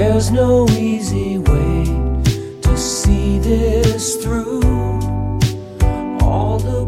There's no easy way to see this through. All the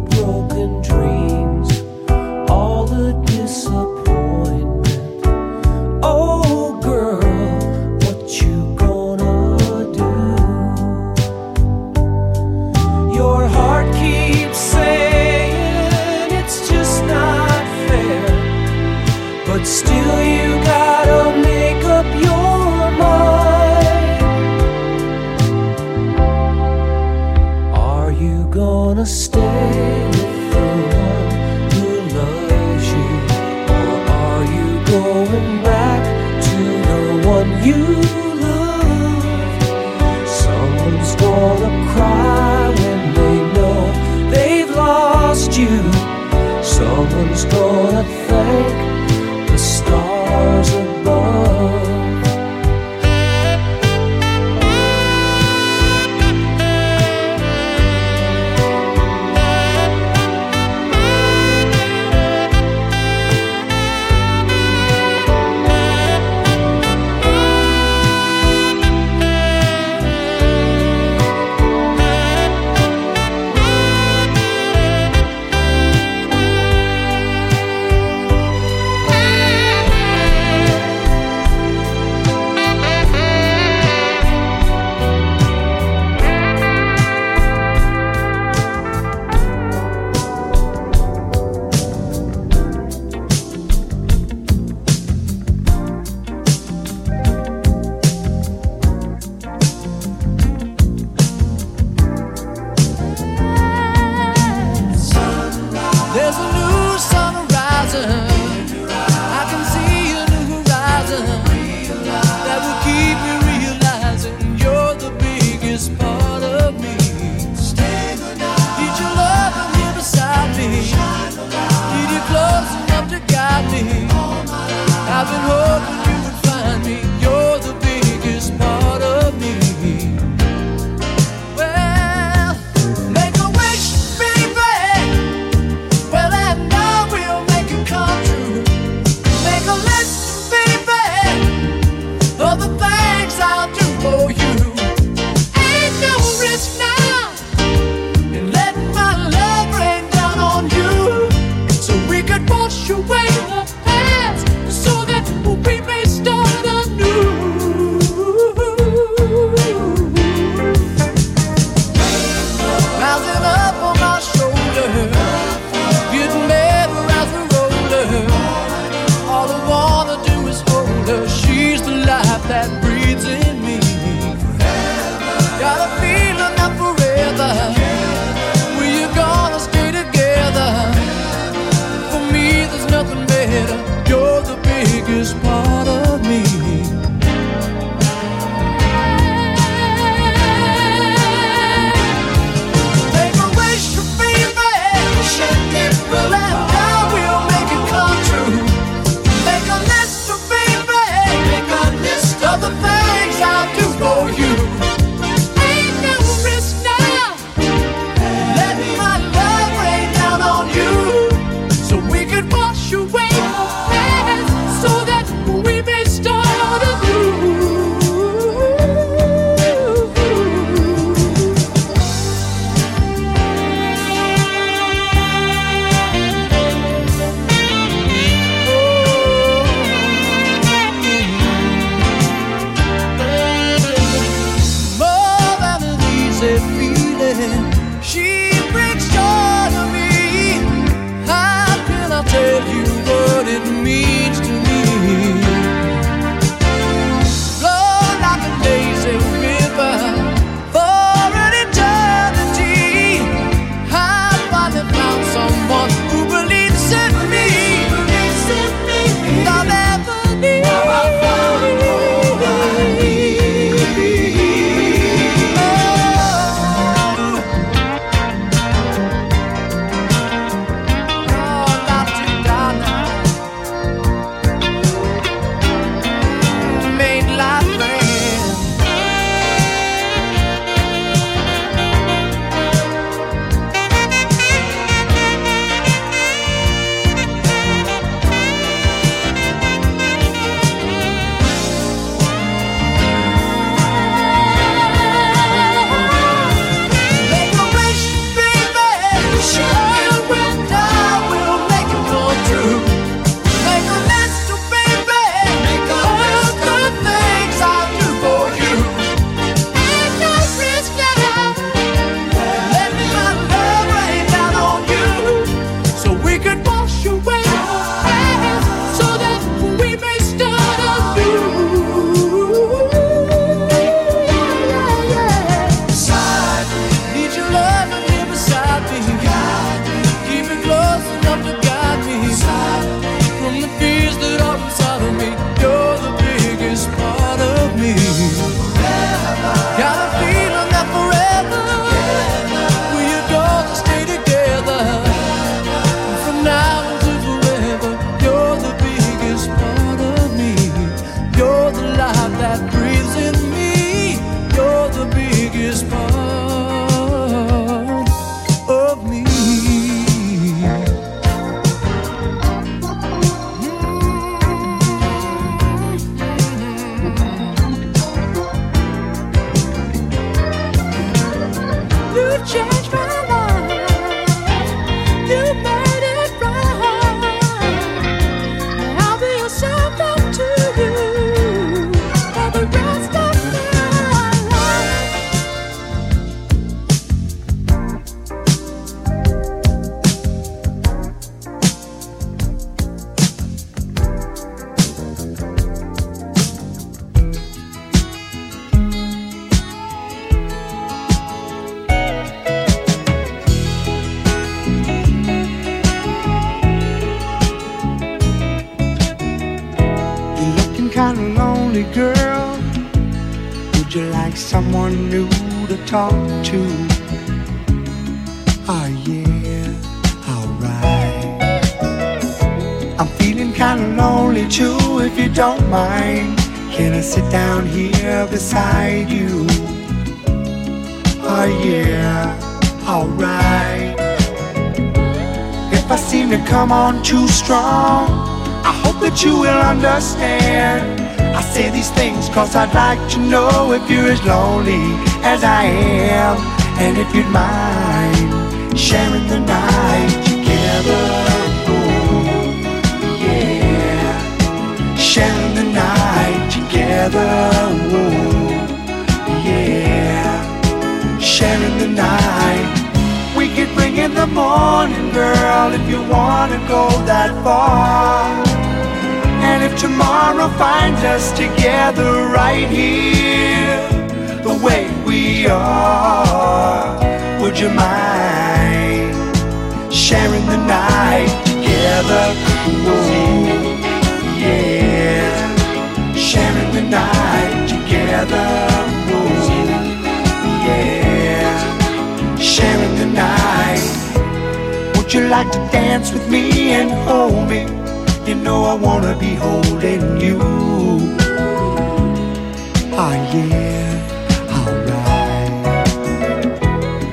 cause I'd like to know if you're as lonely as I am. And if you'd mind sharing the night together. Oh, yeah. Sharing the night together. Oh, yeah. Sharing the night We could bring in the morning, girl, if you wanna go that far. If tomorrow finds us together right here, the way we are, would you mind sharing the night together? Ooh, yeah, sharing the night together. Yeah, sharing the night. Would you like to dance with me and hold me? You know I wanna be holding you. Oh yeah, alright.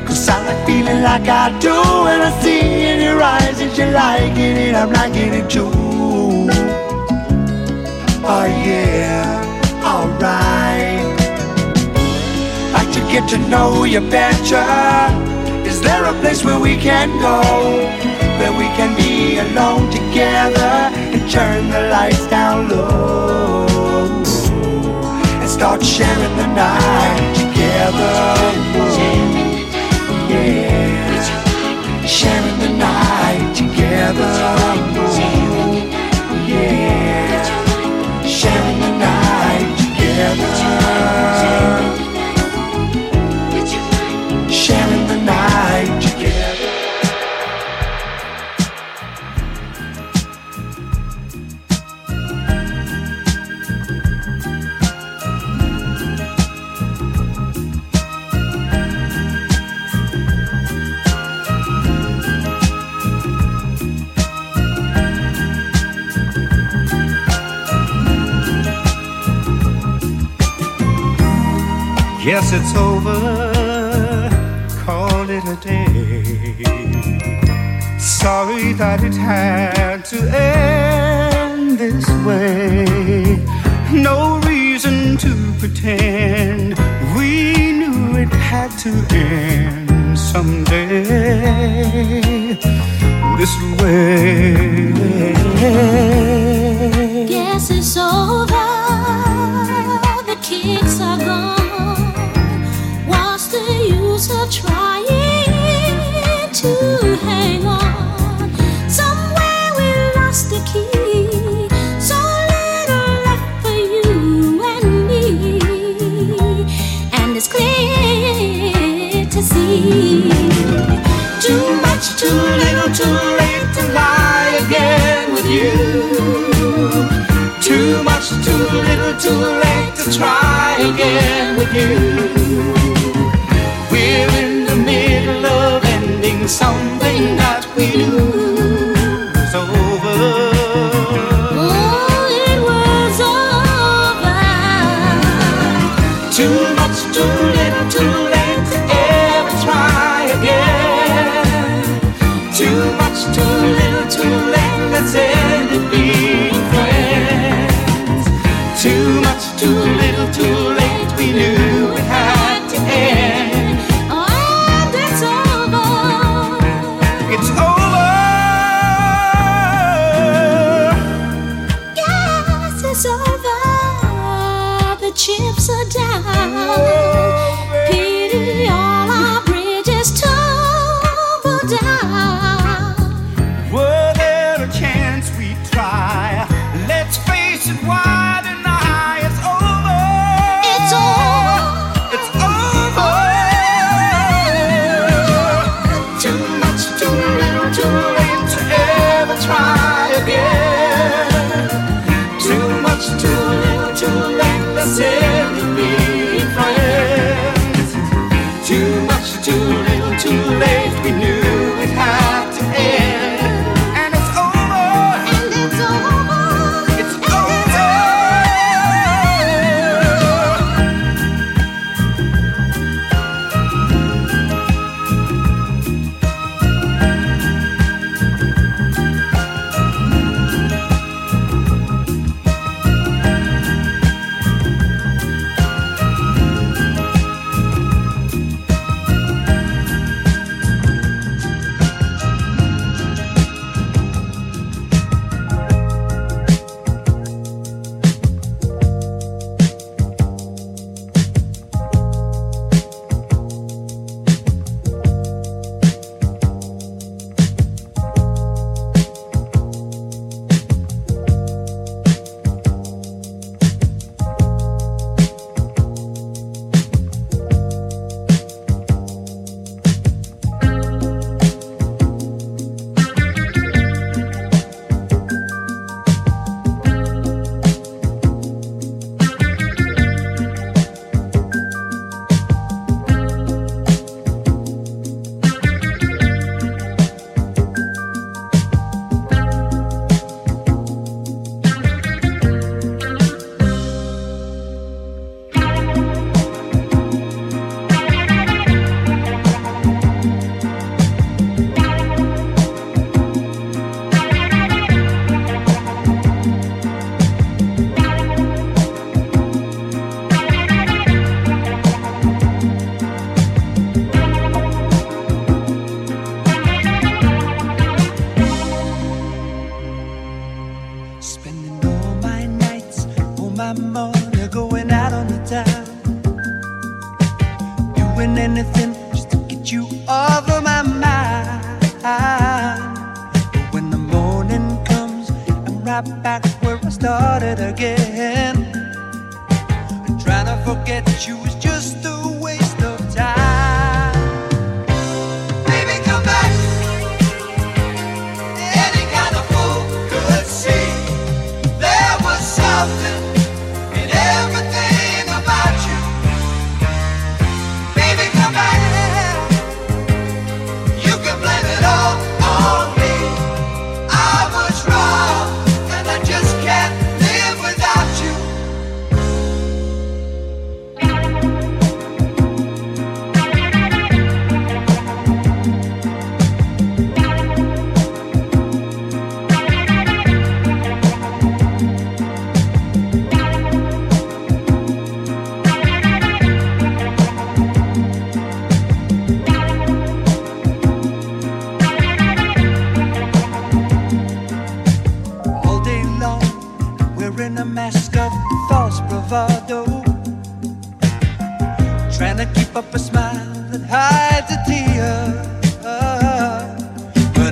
Cause I like feeling like I do when I see in your eyes that you're liking it, I'm liking it too. Oh yeah, alright. Like to get to know you better is there a place where we can go? Where we can be alone together and turn the lights down low and start sharing the night together. yeah, sharing the night together. yeah, sharing the night together. Guess it's over, call it a day. Sorry that it had to end this way. No reason to pretend we knew it had to end someday. This way. Again with you. We're in the middle of ending something that we do.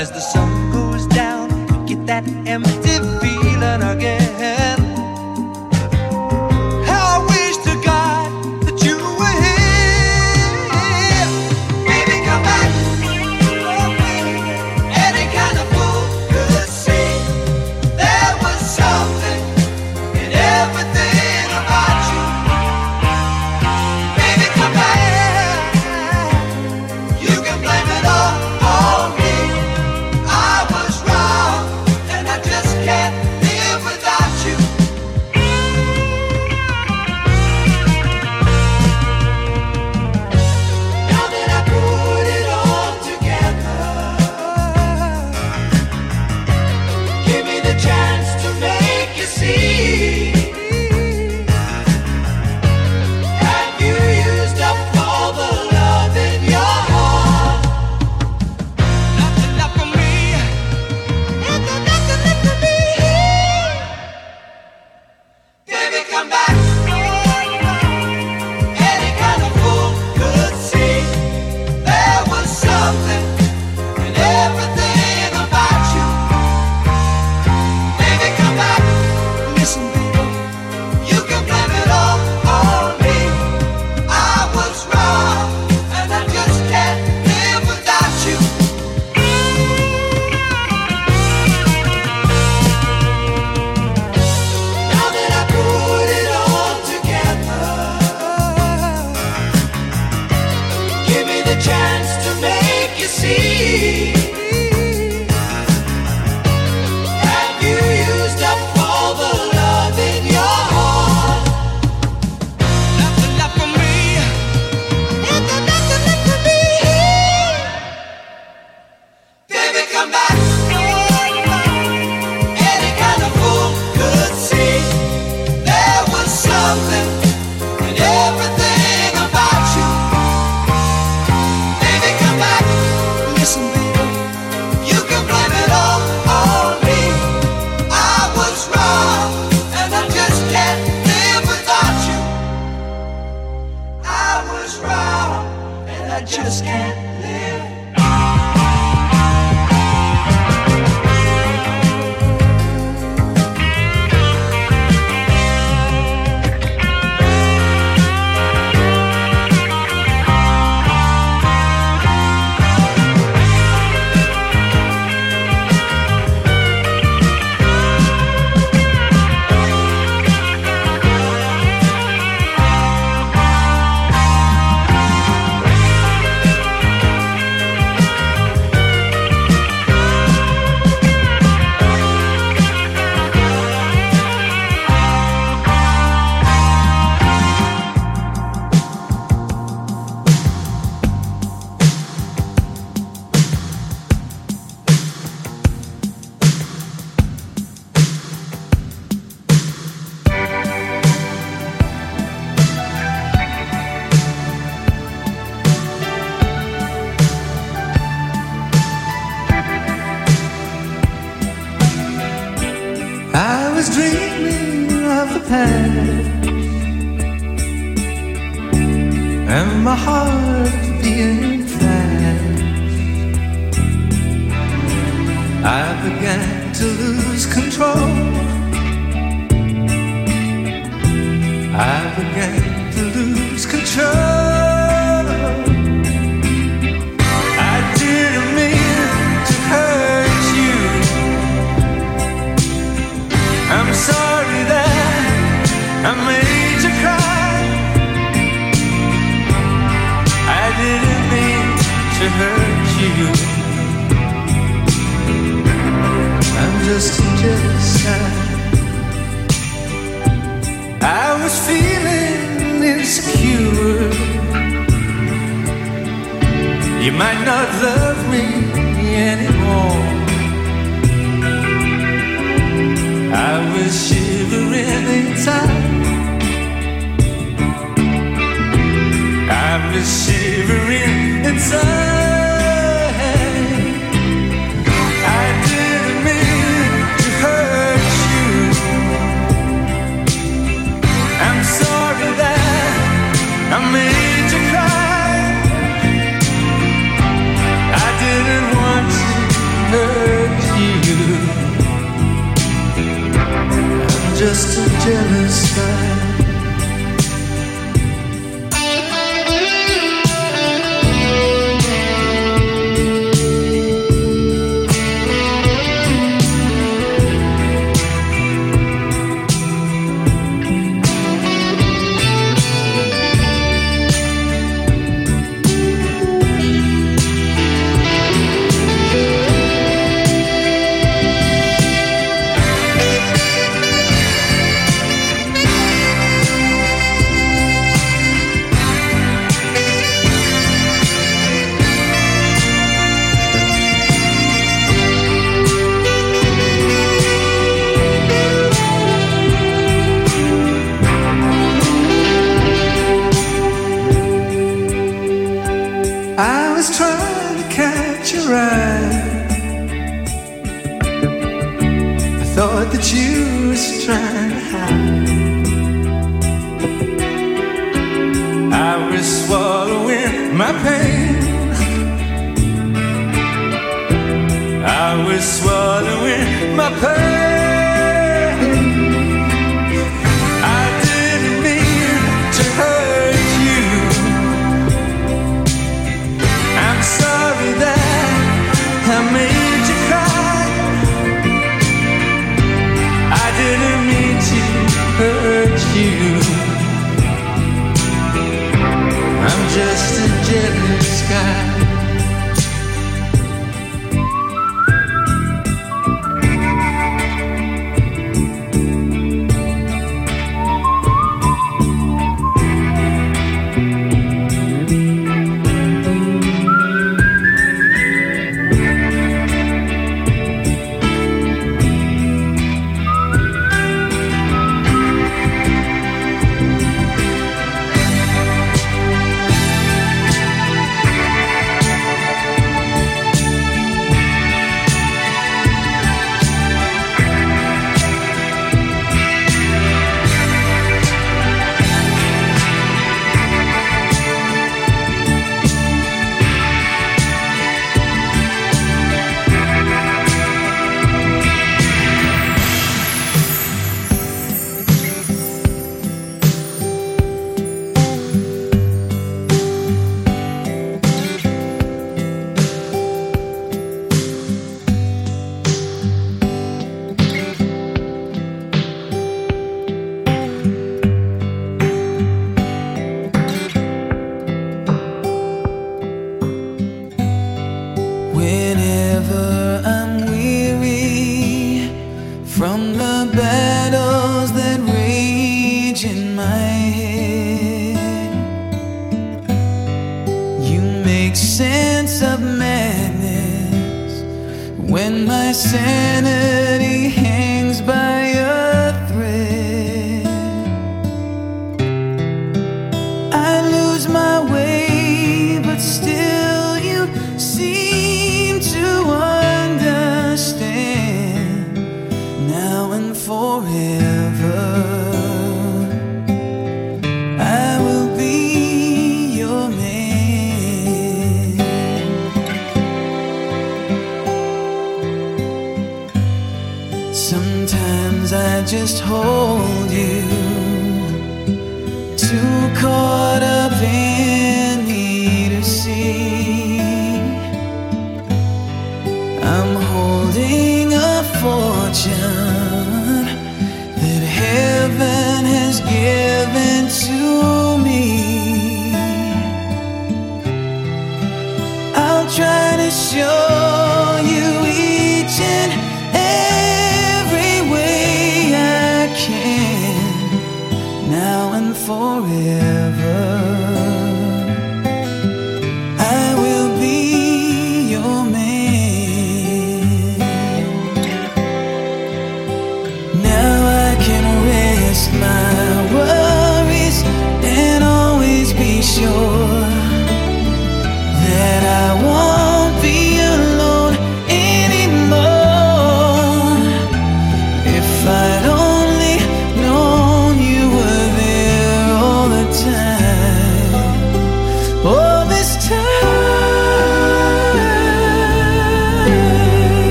as the sun goes down, you get that empty feeling again. I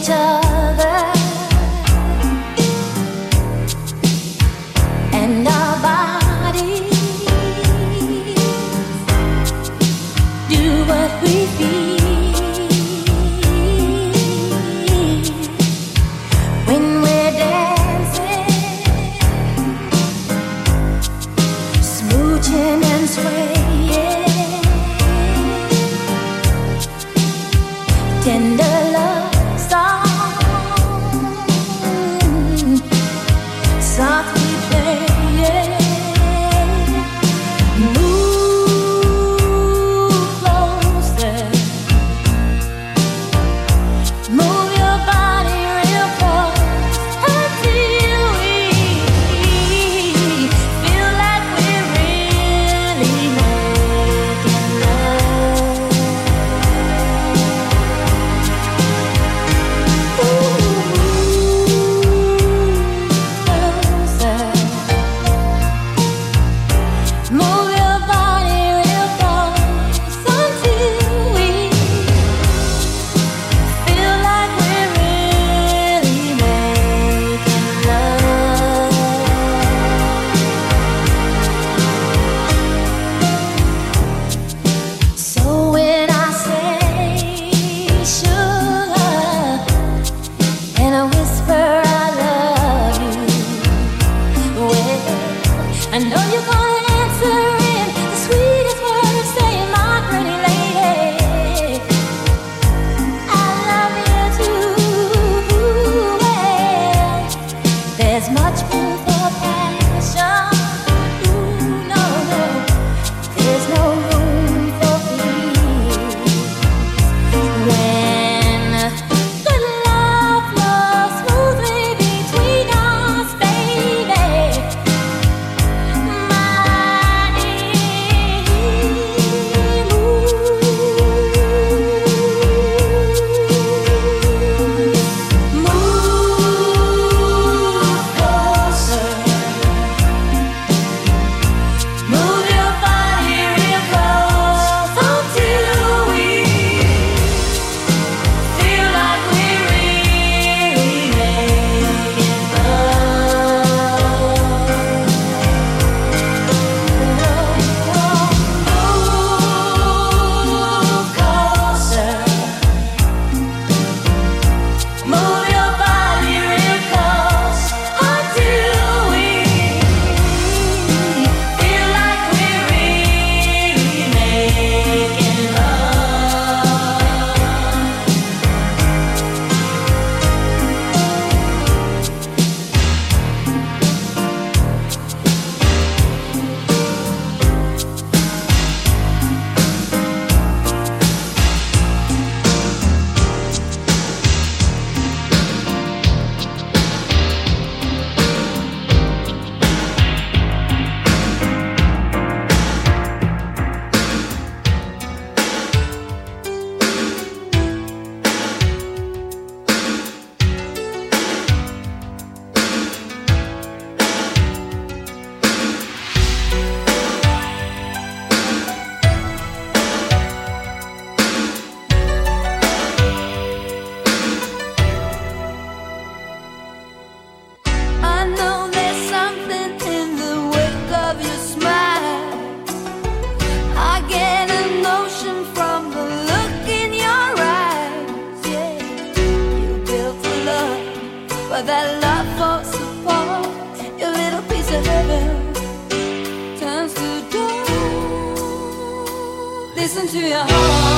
着。你好。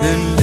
Sweet